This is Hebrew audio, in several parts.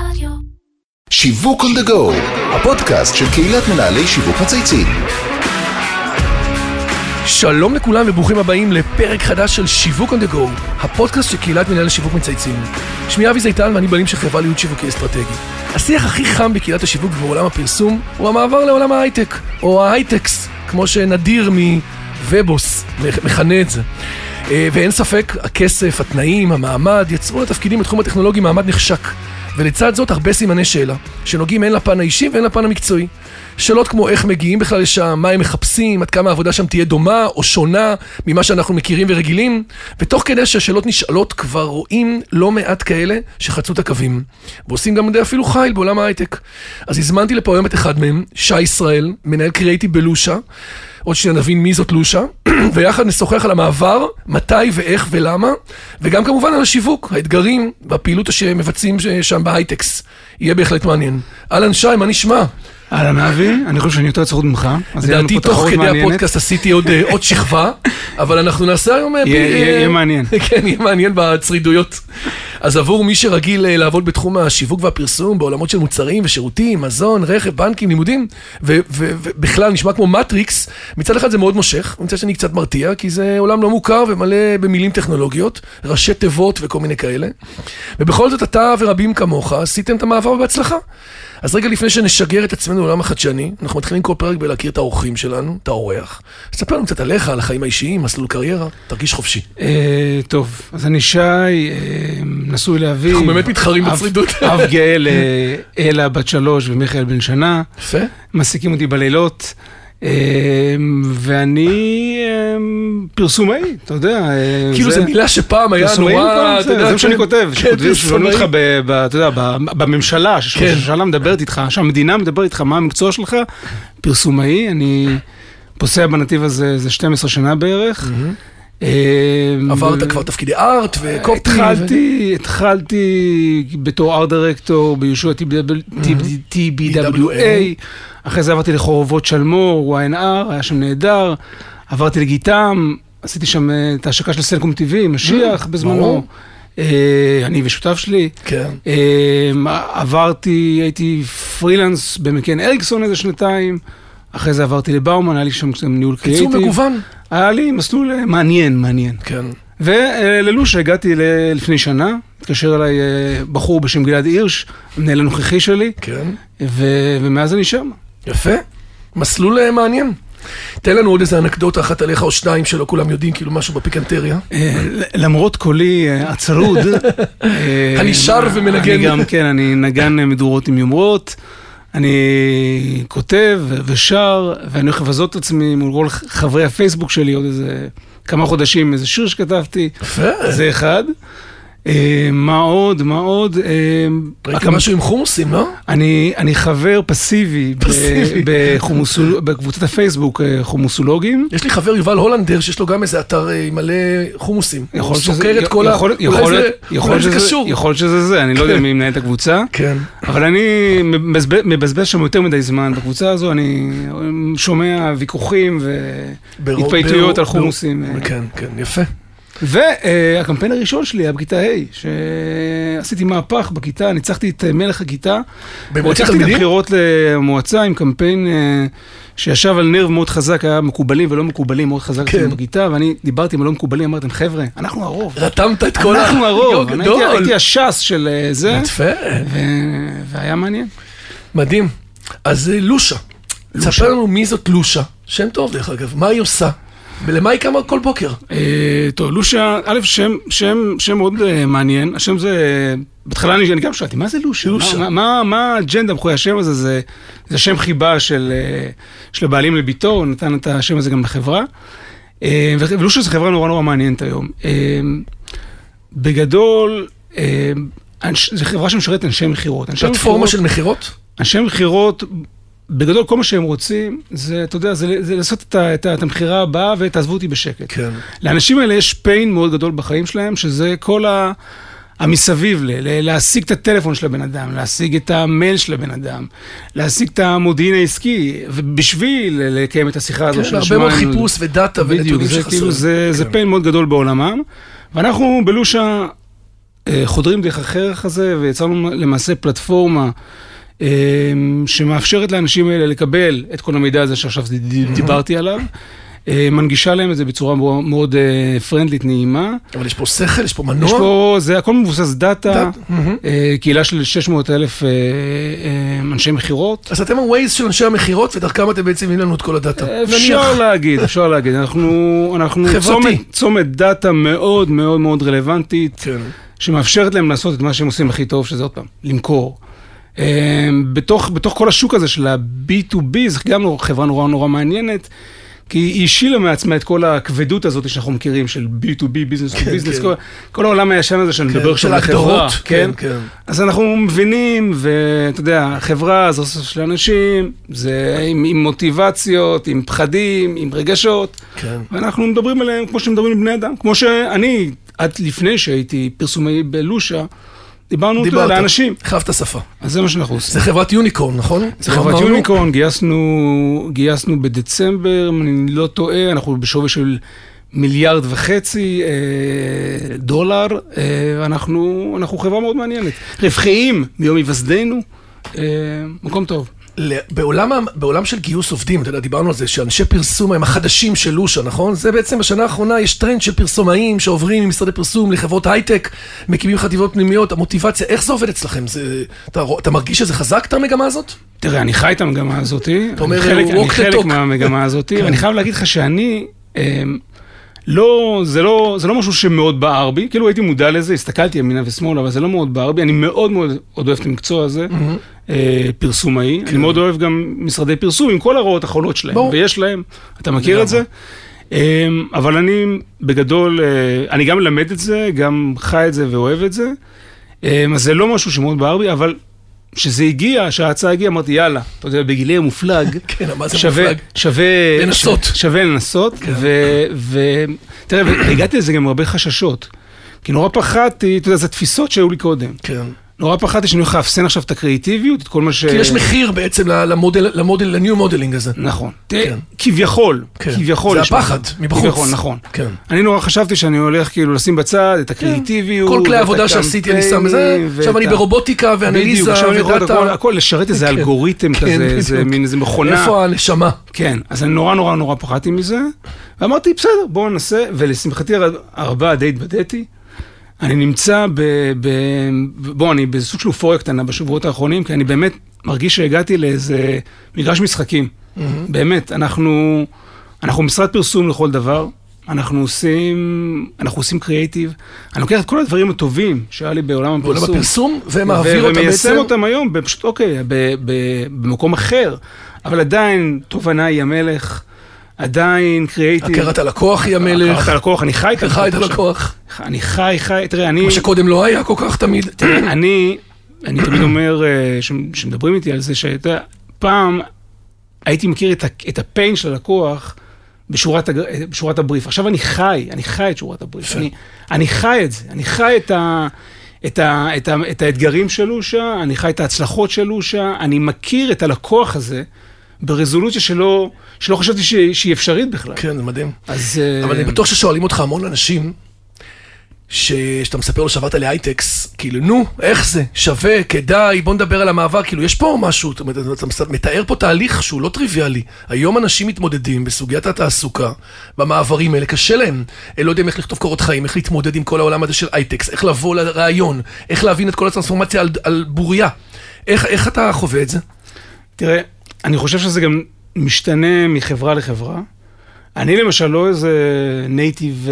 רדיו. שיווק on the go, הפודקאסט של קהילת מנהלי שיווק מצייצים. שלום לכולם וברוכים הבאים לפרק חדש של שיווק on the go, הפודקאסט של קהילת מנהל שיווק מצייצים. שמי אבי זיתן ואני בעלים של חברה להיות שיווקי אסטרטגי. השיח הכי חם בקהילת השיווק ובעולם הפרסום הוא המעבר לעולם ההייטק, או ההייטקס, כמו שנדיר מוובוס מכנה את זה. אה, ואין ספק, הכסף, התנאים, המעמד, יצרו לתפקידים בתחום הטכנולוגי מעמד נחשק. ולצד זאת הרבה סימני שאלה, שנוגעים הן לפן האישי והן לפן המקצועי. שאלות כמו איך מגיעים בכלל לשם, מה הם מחפשים, עד כמה העבודה שם תהיה דומה או שונה ממה שאנחנו מכירים ורגילים, ותוך כדי שהשאלות נשאלות כבר רואים לא מעט כאלה שחצו את הקווים, ועושים גם די אפילו חיל בעולם ההייטק. אז הזמנתי לפה היום את אחד מהם, שי ישראל, מנהל קריאיטיב בלושה. עוד שניה נבין מי זאת לושה, ויחד נשוחח על המעבר, מתי ואיך ולמה, וגם כמובן על השיווק, האתגרים והפעילות שמבצעים שם בהייטק. יהיה בהחלט מעניין. אהלן שי, מה נשמע? אהלן אבי, אני חושב שאני יותר צרוד ממך. לדעתי תוך כדי הפודקאסט עשיתי עוד אה, שכבה, אבל אנחנו נעשה היום... אה, יהיה מעניין. כן, יהיה מעניין בצרידויות. אז עבור מי שרגיל אה, לעבוד בתחום השיווק והפרסום, בעולמות של מוצרים ושירותים, מזון, רכב, בנקים, לימודים, ובכלל נשמע כמו מטריקס, מצד אחד זה מאוד מושך, מצד שני קצת מרתיע, כי זה עולם לא מוכר ומלא במילים טכנולוגיות, ראשי תיבות וכל מיני כאלה. ובכל זאת אתה ורבים כמוך עשיתם את המעבר בהצלחה. אז רגע לפני שנשגר את עצמנו לעולם החדשני, אנחנו מתחילים כל פרק בלהכיר את האורחים שלנו, את האורח. ספר לנו קצת עליך, על החיים האישיים, מסלול קריירה, תרגיש חופשי. אה, טוב, אז אני שי, אה, נשוי לאבי. אנחנו באמת מתחרים בצרידות. אב גאה לאלה בת שלוש ומיכאל בן שנה. יפה. מעסיקים אותי בלילות. אמ, ואני אמ, פרסומאי, אתה יודע. כאילו זו מילה שפעם היה נורא, זה מה שאני כותב, ששואלים אותך, אתה יודע, בממשלה, שהממשלה מדברת איתך, שהמדינה מדברת איתך, מה המקצוע שלך, פרסומאי, אני פוסע בנתיב הזה איזה 12 שנה בערך. עברת כבר תפקידי ארט וקופי. התחלתי, התחלתי בתור ארט דירקטור ביהושע TBWA, אחרי זה עברתי לחורבות שלמור, YNR, היה שם נהדר, עברתי לגיטם, עשיתי שם אה, את ההשקה של סלקום TV, משיח בזמנו. אה, אני ושותף שלי. כן. אה, עברתי, הייתי פרילנס במקן אריקסון איזה שנתיים. אחרי זה עברתי לבאומן, היה לי שם ניהול קריאיטיב. קיצור מגוון. היה לי מסלול מעניין, מעניין. כן. וללושה הגעתי לפני שנה, התקשר אליי בחור בשם גלעד הירש, המנהל הנוכחי שלי. כן. ומאז אני שם. יפה, מסלול מעניין. תן לנו עוד איזה אנקדוטה אחת עליך או שתיים שלא כולם יודעים, כאילו משהו בפיקנטריה. למרות קולי הצרוד. אני שר ומנגן. אני גם, כן, אני נגן מדורות עם יומרות. אני כותב ושר, ואני הולך לבזות את עצמי מול כל חברי הפייסבוק שלי עוד איזה כמה חודשים, איזה שיר שכתבתי. יפה. זה אחד. מה עוד, מה עוד? ראיתי משהו עם חומוסים, לא? אני חבר פסיבי בקבוצת הפייסבוק חומוסולוגים. יש לי חבר יובל הולנדר שיש לו גם איזה אתר מלא חומוסים. הוא סוקר את כל ה... יכול להיות שזה זה, אני לא יודע מי מנהל את הקבוצה. כן. אבל אני מבזבז שם יותר מדי זמן בקבוצה הזו, אני שומע ויכוחים והתפייטויות על חומוסים. כן, כן, יפה. והקמפיין הראשון שלי היה בכיתה ה', שעשיתי מהפך בכיתה, ניצחתי את מלך הכיתה. במועצת תלמידים? ניצחתי בבחירות למועצה עם קמפיין שישב על נרב מאוד חזק, היה מקובלים ולא מקובלים מאוד חזק כן. בכיתה, ואני דיברתי עם הלא מקובלים, אמרתי להם, חבר'ה, אנחנו הרוב. רתמת את כל ה... אנחנו הרוב, הייתי הש"ס של זה. יפה. והיה מעניין. מדהים. אז לושה, תספר לנו מי זאת לושה. שם טוב דרך אגב, מה היא עושה? ולמה היא קמה כל בוקר? טוב, לושה, א', שם מאוד מעניין, השם זה, בהתחלה אני גם שאלתי, מה זה לושה? מה האג'נדה מאחורי השם הזה? זה שם חיבה של הבעלים לביתו, הוא נתן את השם הזה גם לחברה. ולושה זו חברה נורא נורא מעניינת היום. בגדול, זו חברה שמשרתת אנשי מכירות. פלטפורמה של מכירות? אנשי מכירות... בגדול, כל מה שהם רוצים, זה, אתה יודע, זה, זה לעשות את, את, את המכירה הבאה ותעזבו אותי בשקט. כן. לאנשים האלה יש pain מאוד גדול בחיים שלהם, שזה כל ה... המסביב, ל- ל- להשיג את הטלפון של הבן אדם, להשיג את המייל של הבן אדם, להשיג את המודיעין העסקי, ובשביל לקיים את השיחה הזו כן, של הרבה מאוד חיפוש ודאטה ונתונים שחסרים. בדיוק, זה, כאילו, זה, כן. זה pain מאוד גדול בעולמם, ואנחנו בלושה אה, חודרים דרך החרך הזה, ויצרנו למעשה פלטפורמה שמאפשרת לאנשים האלה לקבל את כל המידע הזה שעכשיו דיברתי עליו. אה, מנגישה להם את זה בצורה מאוד friendly ת, נעימה. אבל יש פה שכל, יש פה מנוע. יש פה, זה הכל מבוסס דאטה, קהילה של 600 אלף אנשי מכירות. אז אתם ה-Waze של אנשי המכירות, ודרכם אתם בעצם מביאים לנו את כל הדאטה. אפשר להגיד, אפשר להגיד. אנחנו צומת דאטה מאוד מאוד מאוד רלוונטית. כן. שמאפשרת להם לעשות את מה שהם עושים הכי טוב, שזה עוד פעם, למכור. בתוך, בתוך כל השוק הזה של ה-B2B, זו גם חברה נורא נורא מעניינת, כי היא השילה מעצמה את כל הכבדות הזאת שאנחנו מכירים, של B2B, business to business, כל העולם הישן הזה שאני מדבר עכשיו על חברה. כן, כן. אז אנחנו מבינים, ואתה יודע, חברה זה אוסף של אנשים, זה עם, עם מוטיבציות, עם פחדים, עם רגשות, כן. ואנחנו מדברים עליהם כמו שמדברים עם בני אדם, כמו שאני, עד לפני שהייתי פרסומאי בלושה, דיברנו אותו על האנשים. החלפת שפה. אז זה מה שאנחנו עושים. זה חברת unicorn, נכון? זה חברת יוניקורן, גייסנו, גייסנו בדצמבר, אם אני לא טועה, אנחנו בשווי של מיליארד וחצי אה, דולר, אה, אנחנו, אנחנו חברה מאוד מעניינת. רווחיים מיום היווסדנו, אה, מקום טוב. בעולם, בעולם של גיוס עובדים, אתה יודע, דיברנו על זה, שאנשי פרסום הם החדשים של לושה, נכון? זה בעצם בשנה האחרונה יש טרנד של פרסומאים שעוברים ממשרדי פרסום לחברות הייטק, מקימים חטיבות פנימיות, המוטיבציה, איך זה עובד אצלכם? זה, אתה, אתה מרגיש שזה חזק, את המגמה הזאת? תראה, אני חי את המגמה הזאת, אתה אומר, אני חלק, אני חלק מהמגמה הזאת, כן. ואני חייב להגיד לך שאני... אמ, לא, זה לא, זה לא משהו שמאוד בער בי, כאילו הייתי מודע לזה, הסתכלתי ימינה ושמאלה, אבל זה לא מאוד בער בי, אני מאוד מאוד עוד אוהב את המקצוע הזה, mm-hmm. אה, פרסומאי, כן. אני מאוד אוהב גם משרדי פרסום עם כל הרעות החולות שלהם, בוא. ויש להם, אתה מכיר את זה? אה, אבל אני בגדול, אה, אני גם מלמד את זה, גם חי את זה ואוהב את זה, אה, אז זה לא משהו שמאוד בער בי, אבל כשזה הגיע, כשההצעה הגיעה, אמרתי, יאללה, אתה יודע, בגילי המופלג, כן, מה זה שווה, מופלג? שווה לנסות. שווה לנסות, כן. ותראה, והגעתי לזה גם עם הרבה חששות. כי נורא פחדתי, אתה יודע, זה תפיסות שהיו לי קודם. כן. נורא פחדתי שאני הולך לאפסן עכשיו את הקריאיטיביות, את כל מה ש... כי יש מחיר בעצם למודל, למודל, ל new modeling הזה. נכון. כן. כביכול, כן. כביכול. זה הפחד, מבחוץ. כביכול, נכון. כן. אני נורא חשבתי שאני הולך כאילו לשים בצד את הקריאיטיביות. כל כלי העבודה שעשיתי אני שם בזה, עכשיו אני ברובוטיקה ואנליזה ודאטה. הכל, לשרת איזה כן. אלגוריתם כזה, איזה מין איזה מכונה. איפה הנשמה? כן, אז אני נורא נורא נורא פחדתי מזה, ואמרתי, בסדר, בואו ננסה, ולשמחתי הרבה די התבדיתי. אני נמצא ב... ב בוא, אני בסוג של אופוריה קטנה בשבועות האחרונים, כי אני באמת מרגיש שהגעתי לאיזה מגרש משחקים. Mm-hmm. באמת, אנחנו, אנחנו משרד פרסום לכל דבר, אנחנו עושים, אנחנו עושים קריאייטיב. אני לוקח את כל הדברים הטובים שהיה לי בעולם הפרסום. בעולם הפרסום, ומעביר אותם בעצם... ומיישם אותם היום, פשוט, אוקיי, ב, ב, במקום אחר, אבל עדיין תובנה היא המלך. עדיין קריאייטיב. הכרת הלקוח היא המלך. הכרת הלקוח, אני חי הלקוח. חי את הלקוח. אני חי, חי, תראה, אני... מה שקודם לא היה כל כך תמיד. תראה, אני, אני תמיד אומר, כשמדברים איתי על זה, שאתה פעם הייתי מכיר את הפיין של הלקוח בשורת, בשורת הבריף. עכשיו אני חי, אני חי את שורת הבריף. אני, אני חי את זה, אני חי את ה... את, ה, את, ה, את האתגרים של לושה, אני חי את ההצלחות של לושה, אני מכיר את הלקוח הזה ברזולוציה שלא, שלא חשבתי שהיא, שהיא אפשרית בכלל. כן, זה מדהים. אז... אבל אני בטוח ששואלים אותך המון אנשים, שאתה מספר לו שעברת להייטקס, כאילו, נו, איך זה? שווה, כדאי, בוא נדבר על המעבר, כאילו, יש פה משהו, אתה, אתה מתאר פה תהליך שהוא לא טריוויאלי. היום אנשים מתמודדים בסוגיית התעסוקה, במעברים האלה, קשה להם. הם לא יודעים איך לכתוב קורות חיים, איך להתמודד עם כל העולם הזה של הייטקס, איך לבוא לריאיון, איך להבין את כל הטרנספורמציה על, על בוריה. איך, איך אתה חווה את זה? תראה, אני חושב שזה גם משתנה מחברה לחברה. אני למשל לא איזה native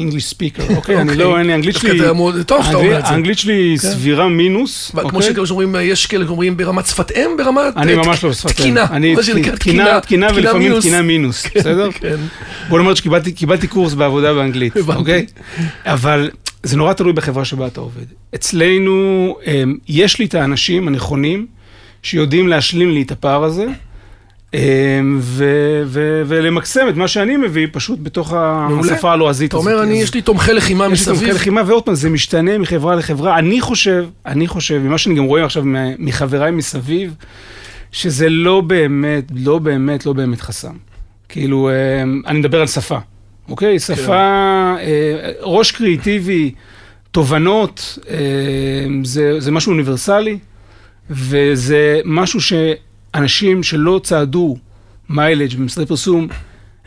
English speaker, אוקיי? אני לא, אין לי, אנגלית שלי... טוב שאתה אומר את זה. האנגלית שלי כן. סבירה מינוס, אוקיי? כמו שאומרים, יש כאלה שאומרים ברמת שפת אם, ברמת... אני ממש לא בשפת אם. תקינה, שנקרא תקינה, תקינה ולפעמים תקינה מינוס, כן, בסדר? כן. בוא נאמר שקיבלתי קורס בעבודה באנגלית, אוקיי? אבל זה נורא תלוי בחברה שבה אתה עובד. אצלנו, אמ, יש לי את האנשים הנכונים. שיודעים להשלים לי את הפער הזה, אמ, ולמקסם את מה שאני מביא פשוט בתוך השפה הלועזית הזאת. אתה אומר, אני, יש לי תומכי לחימה מסביב. יש לי תומכי לחימה, ועוד פעם, זה משתנה מחברה לחברה. אני חושב, אני חושב, ממה שאני גם רואה עכשיו מחבריי מסביב, שזה לא באמת, לא באמת, לא באמת חסם. כאילו, אמ, אני מדבר על שפה, אוקיי? שפה, כן. אה, ראש קריאיטיבי. תובנות, אה, זה, זה משהו אוניברסלי, וזה משהו שאנשים שלא צעדו mileage במשרדי פרסום,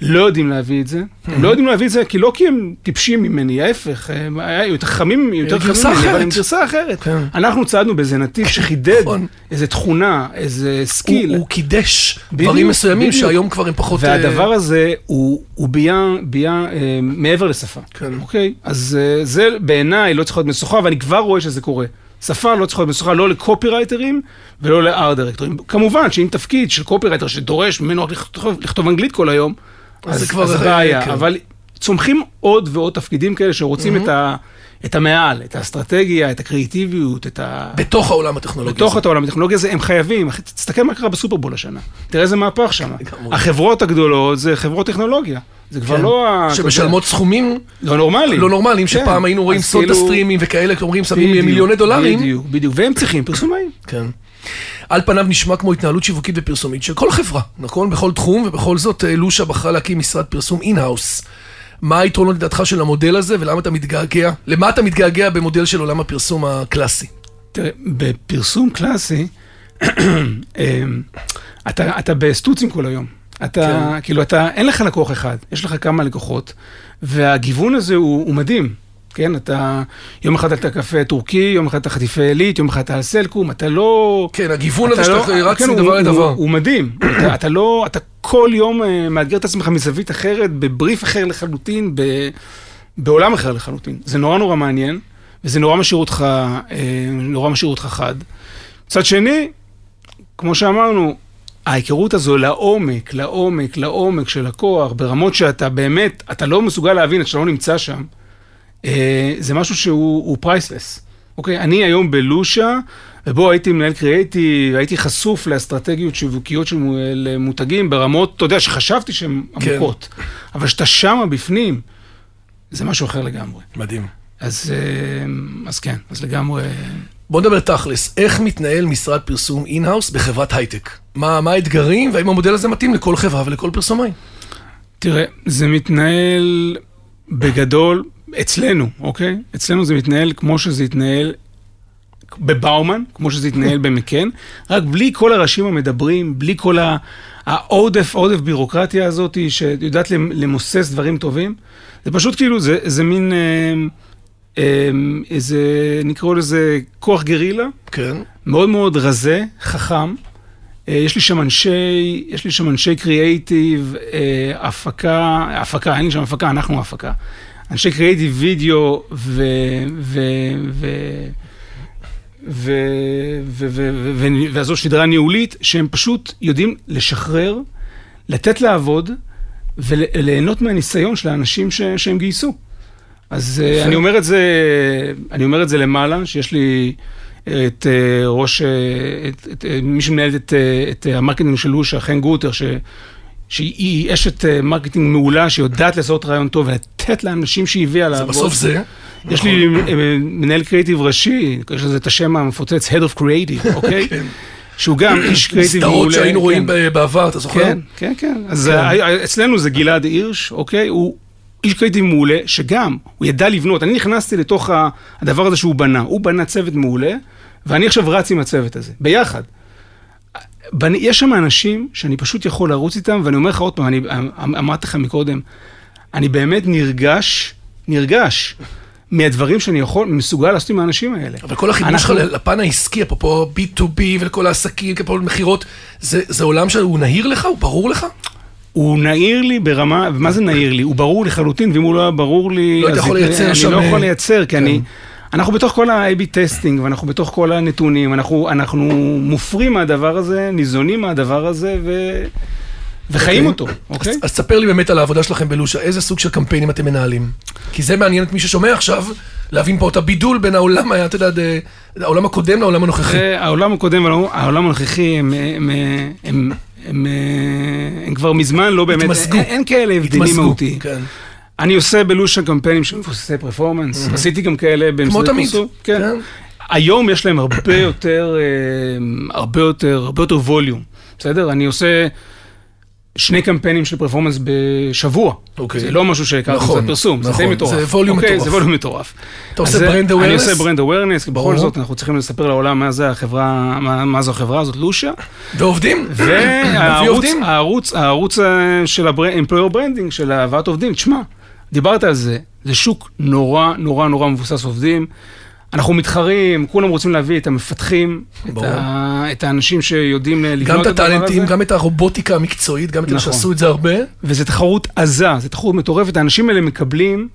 לא יודעים להביא את זה. הם לא יודעים להביא את זה, כי לא כי הם טיפשים ממני, ההפך, הם היו יותר חכמים, יותר חכמים ממני, אבל. הם גרסה אחרת. כן. אנחנו צעדנו באיזה נתיב שחידד נכון. איזה תכונה, איזה הוא, skill. הוא קידש בדיוק, דברים מסוימים. שהיום כבר הם פחות... אה, והדבר הזה הוא, הוא ביה, ביה אה, מעבר לשפה, כן. אוקיי? אז אה, זה בעיניי לא צריך להיות משוכה, ואני כבר רואה שזה קורה. שפה לא צריכה להיות משוכה לא לקופירייטרים ולא לארט דירקטורים. כמובן שאם תפקיד של קופירייטר שדורש ממנו לכתוב, לכתוב אנגלית כל היום, אז אז זה כבר, אז בעיה. כן. אבל צומחים עוד ועוד תפקידים כאלה שרוצים את, ה, את המעל, את האסטרטגיה, את הקריאיטיביות, את ה... בתוך העולם הטכנולוגי. בתוך הזה. העולם הטכנולוגיה הזה, הם חייבים. תסתכל מה קרה בסופרבול השנה. תראה איזה מהפך שם. החברות הגדולות זה חברות טכנולוגיה. זה כבר כן. לא ה... שמשלמות סכומים יודע, לא נורמלי. לא נורמליים, כן. שפעם היינו רואים סודה כאילו- סטרימים וכאלה, אומרים שמים מיליוני דולרים. בדיוק, בדיוק. והם צריכים פרסומאים. כן. על פניו נשמע כמו התנהלות שיווקית ופרסומית של כל חברה, נכון? בכל תחום, ובכל זאת אה, לושה בחרה להקים משרד פרסום in-house. מה היתרונות לדעתך של המודל הזה, ולמה אתה מתגעגע? למה אתה מתגעגע במודל של עולם הפרסום הקלאסי? תראה, בפרסום קלאסי, אמ, אתה, אתה בסטוצים כל היום. אתה, כן. כאילו, אתה, אין לך לקוח אחד, יש לך כמה לקוחות, והגיוון הזה הוא, הוא מדהים. כן, אתה, יום אחד אתה קפה טורקי, יום אחד אתה חטיפי עילית, יום אחד אתה על סלקום, אתה לא... כן, הגיוון הזה לא- שאתה רץ כן, מדבר הוא- לדבר. הוא, הוא מדהים. אתה, אתה לא, אתה כל יום אה, מאתגר את עצמך מזווית אחרת, בבריף אחר לחלוטין, ב, בעולם אחר לחלוטין. זה נורא נורא מעניין, וזה נורא משאיר אותך, אה, נורא משאיר אותך חד. מצד שני, כמו שאמרנו, ההיכרות הזו לעומק, לעומק, לעומק של לקוח, ברמות שאתה באמת, אתה לא מסוגל להבין עד שאתה לא נמצא שם, אה, זה משהו שהוא פרייסלס. אוקיי, אני היום בלושה, ובו הייתי מנהל קריאייטיב, הייתי חשוף לאסטרטגיות שיווקיות של מו- מותגים ברמות, אתה יודע, שחשבתי שהן כן. עמוקות, אבל כשאתה שמה בפנים, זה משהו אחר לגמרי. מדהים. אז, אה, אז כן, אז לגמרי... בוא נדבר תכלס, איך מתנהל משרד פרסום in-house בחברת הייטק? מה, מה האתגרים, והאם המודל הזה מתאים לכל חברה ולכל פרסומאי? תראה, זה מתנהל בגדול, אצלנו, אוקיי? אצלנו זה מתנהל כמו שזה התנהל בבאומן, כמו שזה התנהל במקן, רק בלי כל הראשים המדברים, בלי כל העודף, עודף בירוקרטיה הזאת שיודעת למ- למוסס דברים טובים. זה פשוט כאילו, זה, זה מין, אה, אה, איזה, נקרא לזה כוח גרילה, כן. מאוד מאוד רזה, חכם. אה, יש לי שם אנשי, יש לי שם אנשי קריאייטיב, אה, הפקה, הפקה, אין לי שם הפקה, אנחנו הפקה. אנשי קריאייטיב וידאו ו... ו, ו ו ו ו ו ו וזו שדרה ניהולית, שהם פשוט יודעים לשחרר, לתת לעבוד וליהנות מהניסיון של האנשים ש, שהם גייסו. אז אה, אני אומר זה, אני אומר את זה למעלה, שיש לי... את אה, ראש, אה, את, את, אה, מי שמנהלת את, את ה marketing של לושה, חן גוטר, ש, שהיא אשת marketing מעולה, שיודעת לעשות ריאיון טוב ולתת לאנשים שהיא הביאה זה לעבוד. בסוף זה. יש לי אה, מנהל קריאיטיב ראשי, יש לזה את השם המפוצץ, Head of Creative, אוקיי? שהוא גם איש קריאיטיב מעולה. סדרות שהיינו כן. רואים ב- בעבר, אתה זוכר? כן, כן, כן. אז כן. אצלנו זה גלעד הירש, אוקיי? הוא איש קריאיטיב מעולה, שגם, הוא ידע לבנות. אני נכנסתי לתוך הדבר הזה שהוא בנה. הוא בנה צוות מעולה, ואני עכשיו רץ עם הצוות הזה, ביחד. בנ- יש שם אנשים שאני פשוט יכול לרוץ איתם, ואני אומר לך עוד פעם, אני אמ- אמרתי לך מקודם, אני באמת נרגש, נרגש מהדברים שאני יכול, מסוגל לעשות עם האנשים האלה. אבל כל החיבור שלך אנחנו- לפן העסקי, אפרופו B2B ולכל העסקים, כפול מכירות, זה זה עולם שהוא נהיר לך? הוא ברור לך? הוא נהיר לי ברמה, מה זה נהיר לי? הוא ברור לחלוטין, ואם הוא לא היה ברור לי... לא היית אז יכול לייצר שם, אני לא יכול אה, לייצר, כי כן. אני... אנחנו בתוך כל ה-AB testing, ואנחנו בתוך כל הנתונים, אנחנו, אנחנו מופרים מהדבר הזה, ניזונים מהדבר הזה, ו... וחיים אוקיי. אותו, אוקיי? אז, אז ספר לי באמת על העבודה שלכם בלושה, איזה סוג של קמפיינים אתם מנהלים? כי זה מעניין את מי ששומע עכשיו, להבין פה את הבידול בין העולם, אתה יודע, ד- העולם הקודם לעולם הנוכחי. העולם הקודם והעולם הנוכחי, הם, הם, הם, הם, הם, הם כבר מזמן לא באמת, התמזגו. אין, אין כאלה הבדלים מהותיים. כן. אני עושה בלושה קמפיינים של מבוססי פרפורמנס, עשיתי גם כאלה כמו תמיד. כן. כן. היום יש להם הרבה יותר, אה, הרבה יותר, הרבה יותר ווליום, בסדר? אני עושה שני קמפיינים של performance בשבוע. אוקיי. זה לא משהו שהכרתי נכון, זה נכון, די מטורף. זה volume אוקיי, מטורף. זה volume מטורף. אתה עושה זה- brand אני awareness? עושה brand awareness, כי. בכל זאת אנחנו צריכים לספר לעולם מה זה החברה, מה, מה זו החברה הזאת, לושה. ועובדים? והערוץ? הערוץ, הערוץ אה, של ה-employer branding, של הבאת עובדים, תשמע, דיברת על זה, זה שוק נורא נורא נורא מבוסס עובדים. אנחנו מתחרים, כולם רוצים להביא את המפתחים, את. ה, את האנשים שיודעים לבנות גם את הדבר הטאלנטים, הזה. גם את הרובוטיקה המקצועית, גם את אלה נכון. שעשו את זה הרבה. וזו תחרות עזה, זו תחרות מטורפת, האנשים האלה מקבלים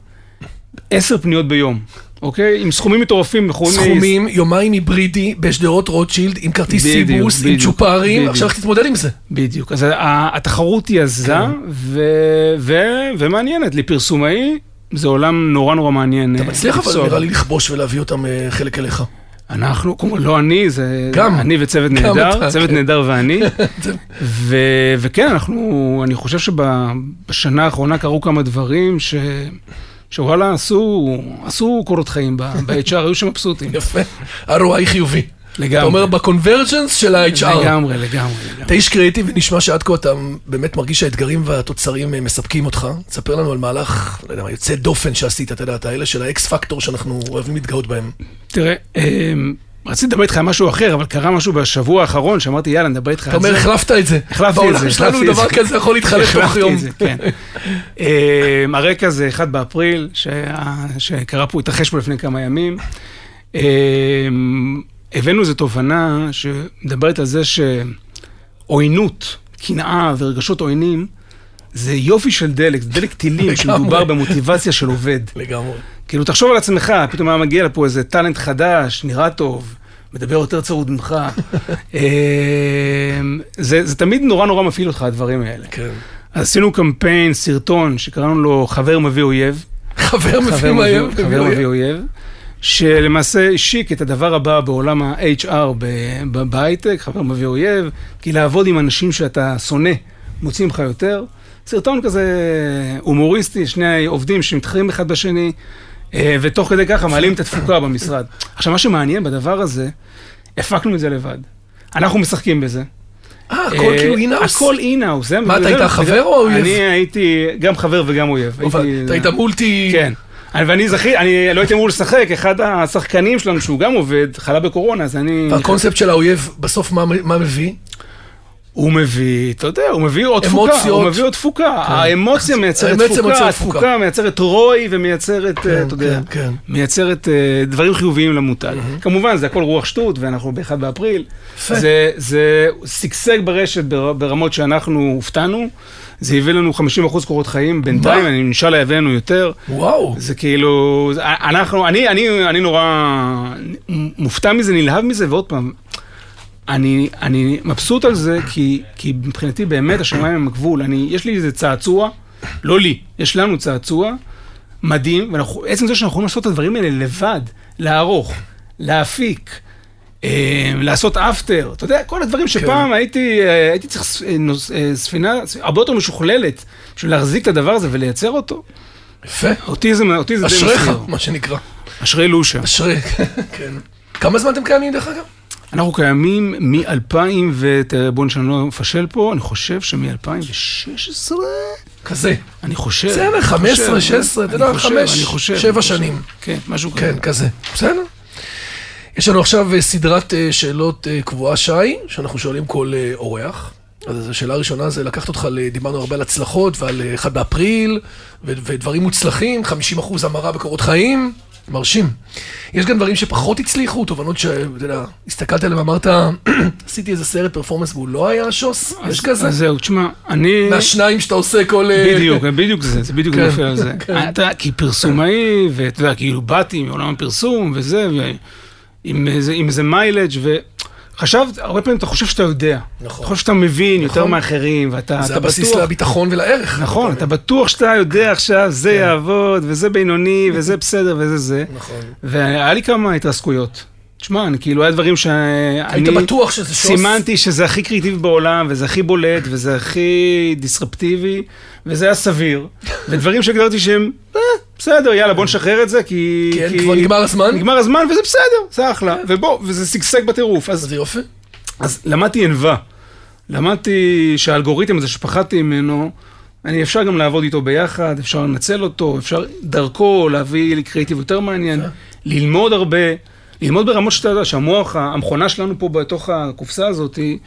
עשר פניות ביום, אוקיי? עם סכומים מטורפים, יכולים... סכומים, יומיים היברידי בשדרות רוטשילד, עם כרטיס בדיוק, סיבוס, עם בדיוק, צ'ופרים, בדיוק. עכשיו איך תתמודד עם זה? בדיוק, אז התחרות היא עזה כן. ו- ו- ומעניינת. לפרסומאי זה עולם נורא נורא מעניין. אתה אה, מצליח אבל. נראה לי לכבוש ולהביא אותם אה, חלק אליך. אנחנו, קודם כל, לא אני, זה גם. אני וצוות גם נהדר, אתה, צוות כן. נהדר ואני. ו- וכן, אנחנו, אני חושב שבשנה האחרונה קרו כמה דברים ש... שוואלה, עשו, עשו קורות חיים ב-HR, היו שם מבסוטים. יפה. ROI חיובי. לגמרי. אתה אומר בקונברג'נס של ה-HR. לגמרי, לגמרי. אתה איש קריאיטיבי, נשמע שעד כה אתה באמת מרגיש שהאתגרים והתוצרים אה, מספקים אותך. תספר לנו על מהלך, לא יודע מה, יוצא דופן שעשית, אתה יודע, את האלה של האקס פקטור שאנחנו אוהבים להתגאות בהם. תראה, אמ, רציתי לדבר איתך על משהו אחר, אבל קרה משהו בשבוע האחרון, שאמרתי, יאללה, נדבר איתך אתה על זה. אומר, החלפת את זה. החלפתי את זה, החלפתי את דבר זה. כזה יכול להתחלף תוך יום. כן. אמ, הרקע זה 1 באפריל, שקרה פה, התרחש פה לפני כמה ימים. הבאנו איזו תובנה שמדברת על זה שעוינות, קנאה ורגשות עוינים, זה יופי של דלק, זה דלק טילים. שמדובר במוטיבציה של עובד. לגמרי. כאילו, תחשוב על עצמך, פתאום היה מגיע לפה איזה טאלנט חדש, נראה טוב, מדבר יותר צרוד ממך. אמ, זה, זה תמיד נורא נורא מפעיל אותך, הדברים האלה. כן. אז עשינו קמפיין, סרטון, שקראנו לו חבר מביא אויב. חבר מביא. מביא- חבר מביא אויב. שלמעשה השיק את הדבר הבא בעולם ה-HR בהייטק, חבר מביא אויב, כי לעבוד עם אנשים שאתה שונא, מוצאים לך יותר. סרטון כזה הומוריסטי, שני עובדים שמתחרים אחד בשני, אה, ותוך כדי ככה מעלים את התפוקה במשרד. עכשיו, מה שמעניין בדבר הזה, הפקנו את זה לבד. אנחנו משחקים בזה. אה, הכל אה, כאילו אינאוס? הכל אינאוס. מה, אתה היית חבר או אויב? אני הייתי גם חבר וגם אויב. אתה היית מולטי... כן. אני- ואני זכי, אני לא הייתי אמור לשחק, אחד השחקנים שלנו, שהוא גם עובד, חלה בקורונה, אז אני... והקונספט של האויב, בסוף מה מביא? הוא מביא, אתה יודע, הוא מביא עוד תפוקה, אמוציות. כן. הוא מביא עוד תפוקה. האמוציה מייצרת האמוציה תפוקה, תפוקה. התפוקה מייצרת רוי ומייצרת, כן, אה, אתה יודע, כן, כן. מייצרת אה, דברים חיוביים למותג. כמובן, זה הכל רוח שטות, ואנחנו ב-1 באפריל. זה- זה שגשג ברשת בר- ברמות שאנחנו הופתענו. זה הביא לנו 50% קורות חיים, בינתיים? אני אינשאללה יביא לנו יותר. וואו. זה כאילו, זה- אנחנו, אני, אני, אני נורא מופתע מזה, נלהב מזה, ועוד פעם, אני, אני מבסוט על זה, כי, כי מבחינתי באמת השמיים הם הגבול. אני, יש לי איזה צעצוע, לא לי, יש לנו צעצוע מדהים, ועצם זה שאנחנו יכולים לעשות את הדברים האלה לבד, לערוך, להפיק, אה, לעשות אפטר, אתה יודע, כל הדברים שפעם הייתי, אה, הייתי צריך ס- אה, אה, ספינה הרבה יותר משוכללת בשביל להחזיק את הדבר הזה ולייצר אותו. יפה. אותי זה, אותי זה די אשריך, מסעיר. מה שנקרא. אשרי לושה. אשרי, כן. כמה זמן אתם קיימים דרך אגב? אנחנו קיימים מ-2000, ובואו שאני לא מפשל פה, אני חושב שמ-2016, כזה. אני חושב. בסדר, אני 15, חושב, 16, אתה יודע, חושב, חמש, אני חושב, שבע אני חושב. שנים. כן, משהו כזה. כן, כזה. בסדר. יש לנו עכשיו אה, סדרת אה, שאלות אה, קבועה, שי, שאנחנו שואלים כל אורח. אז השאלה הראשונה זה לקחת אותך, דיברנו הרבה על הצלחות ועל אה, 1 באפריל, ודברים מוצלחים, 50 אחוז המרה בקורות חיים, מרשים. יש גם דברים שפחות הצליחו, תובנות שאתה יודע, הסתכלת עליהם ואמרת, עשיתי איזה סרט פרפורמנס והוא לא היה שוס, יש כזה? אז זהו, תשמע, אני... מהשניים שאתה עושה כל... אה, בדיוק, בדיוק זה, זה בדיוק כן, נופל על זה. כן. אתה, כי פרסומאי, ואתה יודע, כאילו באתי מעולם הפרסום וזה, ועם איזה- עם איזה מיילג' וחשבת, הרבה פעמים אתה חושב שאתה יודע. נכון. אתה חושב שאתה מבין יותר נכון. מאחרים, ואתה זה אתה הבסיס בטוח... לביטחון ולערך. נכון, אתה בטוח שאתה יודע עכשיו, זה יעבוד, וזה בינוני, וזה בסדר, וזה זה. נכון. והיה לי כמה התרסקויות. תשמע, אני כאילו, היה דברים שאני... היית בטוח שזה שוס? סימנתי שזה הכי קריאיטיבי בעולם, וזה הכי בולט, וזה הכי דיסרפטיבי, וזה היה סביר. ודברים שהגדרתי שהם, אה, בסדר, יאללה, בוא נשחרר את זה, כי... כן, כבר נגמר הזמן? נגמר הזמן, וזה בסדר, זה אחלה. ובוא, וזה שגשג בטירוף. אז אז, זה יופי. אז למדתי ענווה. למדתי שהאלגוריתם הזה שפחדתי ממנו, אני אפשר גם לעבוד איתו ביחד, אפשר לנצל אותו, אפשר דרכו להביא לי קריאיטיב יותר מעניין, ללמוד הרבה, ללמוד ברמות שאתה יודע שהמוח, המכונה שלנו פה בתוך הקופסה הזאת היא,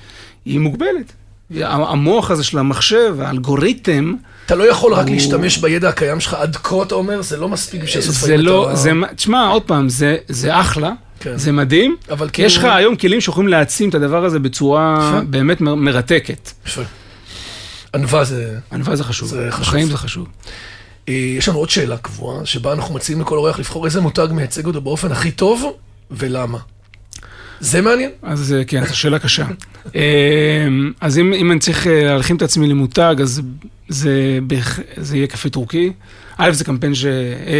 היא מוגבלת. המוח הזה של המחשב, האלגוריתם, אתה לא יכול רק הוא- להשתמש בידע הקיים שלך עד כה, אתה אומר, זה לא מספיק בשביל לעשות זה לא, זה, תשמע, עוד פעם, זה, זה אחלה, כן. זה מדהים. אבל כאילו- יש לך היום כלים שיכולים להעצים את הדבר הזה בצורה יפה. באמת מר- מרתקת. יפה. ענווה זה... ענווה זה חשוב, זה חשוב. בחיים זה חשוב. אה, יש לנו עוד שאלה קבועה, שבה אנחנו מציעים לכל אורח לבחור איזה מותג מייצג אותו באופן הכי טוב, ולמה. זה מעניין? אז אה, כן, זו שאלה קשה. אה, אז אם, אם אני צריך אה, להלחים את עצמי למותג, אז זה, זה יהיה קפה טורקי. א', זה קמפיין ש...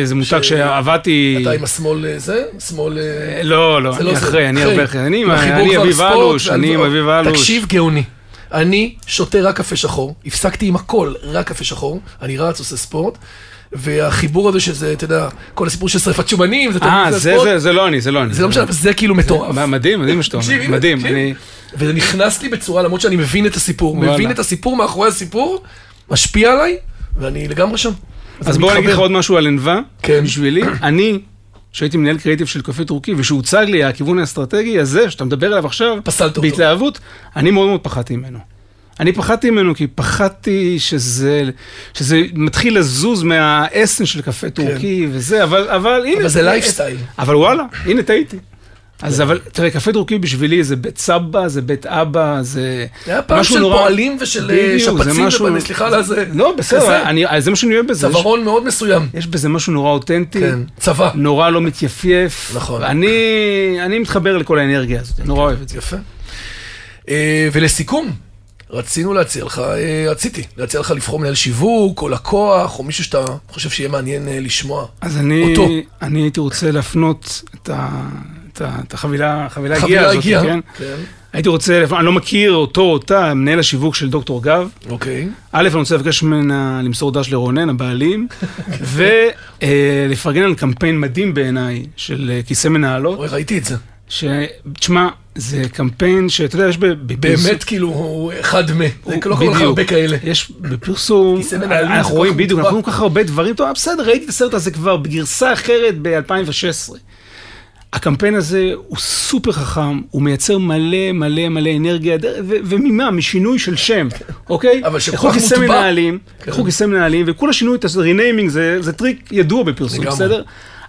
זה מותג ש- שעבדתי... אתה עם השמאל זה? שמאל... לא, לא, זה אני לא זה. אחרי, אני הרבה אחרי. אני עם- אביב אלוש, אני עם אביב אלוש. תקשיב, גאוני. אני שותה רק קפה שחור, הפסקתי עם הכל, רק קפה שחור, אני רץ, עושה ספורט, והחיבור הזה שזה, אתה יודע, כל הסיפור של שרפת שומנים, זה אה, זה זה, זה, זה לא אני, זה לא אני. זה לא משנה, אבל זה כאילו מטורף. מדהים, מדהים מה שאתה אומר. מדהים. וזה נכנס לי בצורה, למרות שאני מבין את הסיפור. מבין את הסיפור מאחורי הסיפור, משפיע עליי, ואני לגמרי שם. אז אני בוא אני אגיד לך. עוד משהו על ענווה. כן. בשבילי, אני, שהייתי מנהל קריאיטיב של קפה טורקי, ושהוצג לי הכיוון האסטרטגי הזה, שאתה מדבר עליו עכשיו, פסלת אותו. בהתלהבות, אני מאוד מאוד פחדתי ממנו. אני פחדתי ממנו כי פחדתי שזה, שזה מתחיל לזוז מה essence של קפה טורקי וזה, אבל, אבל הנה... כן. אבל זה לייפסטייל. אבל וואלה, הנה טעיתי. אז אבל, תראה, קפה טורקי בשבילי זה בית סבא, זה בית אבא, זה זה היה פעם משהו של נורא- פועלים ושל אה, שפצים, משהו- סליחה על זה. לא, בסדר. אני, זה מה שאני אוהב בזה. צווארון מאוד מסוים. יש בזה משהו נורא אותנטי, כן, צבא. נורא לא מתייפייף. נכון. אני, מתחבר לכל האנרגיה הזאת, נורא אוהב את זה. יפה. אה, ולסיכום, רצינו להציע לך, אה, רציתי להציע לך לבחור מנהל שיווק, או לקוח, או מישהו שאתה חושב שיהיה מעניין אה, לשמוע. אז אני, אותו. אני הייתי רוצה להפנות את, ה, את, ה, את החבילה, החבילה הגיעה הזאת, הגיעה. כן? כן. הייתי רוצה, אני לא מכיר אותו, אותה, מנהל השיווק של דוקטור גב. אוקיי. א', אני רוצה לבקש ממנה למסור דש לרונן, הבעלים, ולפרגן על קמפיין מדהים בעיניי של אה, כיסא מנהלות, ראיתי את זה. שתשמע, זה קמפיין שאתה יודע, יש בפרסום- באמת, כאילו, הוא אחד מ... זה לא לך בדיוק. הרבה כאלה. יש בפרסום, כיסא מנהלים אנחנו כל רואים כך בדיוק. אנחנו רואים כל כך הרבה דברים, טוב, בסדר, ראיתי את הסרט הזה כבר בגרסה אחרת ב-2016. הקמפיין הזה הוא סופר חכם, הוא מייצר מלא מלא מלא אנרגיה, וממה? משינוי של שם, אוקיי? אבל שכל לקחו כך כיסא מוטבע. מנהלים, כן. לקחו כיסא מנהלים, וכולה שינו את ה-renaming, זה טריק ידוע בפרסום. בסדר?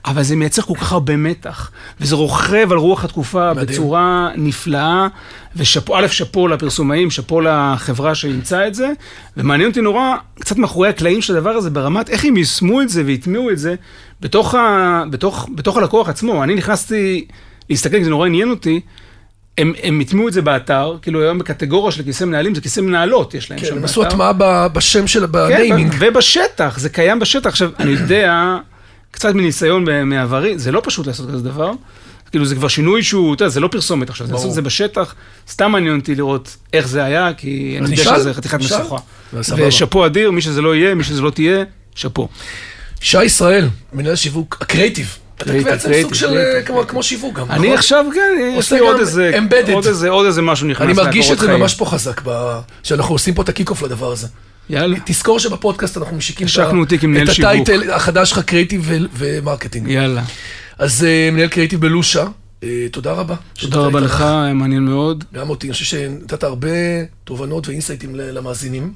אבל זה מייצר כל כך הרבה מתח, וזה רוכב על רוח התקופה מדהים. בצורה נפלאה, ושאפו, א', שאפו לפרסומאים, שאפו לחברה שאימצה את זה, ומעניין אותי נורא, קצת מאחורי הקלעים של הדבר הזה, ברמת איך הם יישמו את זה והטמיעו את זה בתוך, ה, בתוך, בתוך הלקוח עצמו. אני נכנסתי להסתכל, כי זה נורא עניין אותי, הם, הם הטמיעו את זה באתר, כאילו היום בקטגוריה של כיסא מנהלים, זה כיסא מנהלות, יש להם כן, שם הם עשו באתר. הטמעה בשם של, כן, ב naming. ו- ובשטח, זה קיים בשטח. עכשיו, אני יודע, קצת מניסיון מעברי, זה לא פשוט לעשות כזה דבר. כאילו, זה כבר שינוי שהוא, אתה יודע, זה לא פרסומת עכשיו, זה. לעשות את זה בשטח. סתם מעניין אותי לראות איך זה היה, כי אני יודע שזה חתיכת. משוכה. ושאפו אדיר, מי שזה לא יהיה, מי שזה לא תהיה, שאפו. שי ישראל, מנהל שיווק, הקרייטיב. אתה בעצם סוג של, כמו- שיווק גם, אני נכון? עכשיו, כן, יש לי עוד איזה. עוד איזה, משהו נכנס אני מרגיש את זה. ממש פה חזק, שאנחנו עושים פה את ה kick-off לדבר הזה. יאללה, תזכור שבפודקאסט אנחנו משיקים את את. הטייטל החדש שלך, קריאייטיב ו- ו marketing. יאללה. אז אה, מנהל קריאייטיב בלושה, אה, תודה רבה. תודה רבה. לך, היה מעניין מאוד. גם אותי, אני חושב שנתת הרבה תובנות ו insightים למאזינים.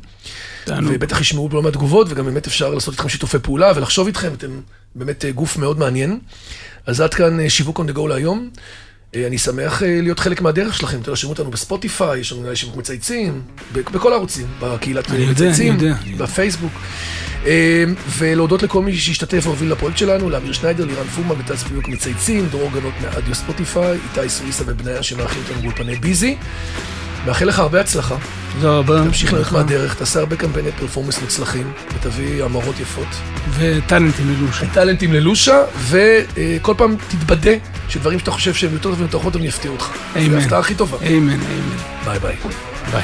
תענוג. ובטח ישמעו לא מעט תגובות, וגם באמת אפשר לעשות איתכם שיתופי פעולה ולחשוב איתכם, אתם באמת אה, גוף מאוד מעניין. אז עד כאן שיווק on the go להיום. אה, אני שמח אה, להיות חלק מהדרך שלכם, תרשמו אותנו בספוטיפיי, יש לנו מנהלי שיווק מצייצים, בכל הערוצים, בקהילת מצייצים. בפייסבוק. אה, ולהודות לכל מי שהשתתף והוביל לפרויקט שלנו, לאמיר שניידר, לירן פורמן וטס פיוק מצייצים, דרור גנות מאדיו ספוטיפיי, איתי סוויסה ובניה שמארחים אותנו באולפני ביזי. מאחל לך הרבה הצלחה, תודה רבה. תמשיך ללכת. מהדרך, תעשה הרבה קמפייני פרפורמנס מוצלחים, ותביא המרות יפות. וטאלנטים ללושה. טאלנטים ללושה, וכל פעם תתבדה שדברים שאתה חושב שהם יותר טובים יותר טובים יפתיעו אותך. אמן. זו ההפתעה הכי טובה. אמן, אמן. ביי ביי. ביי.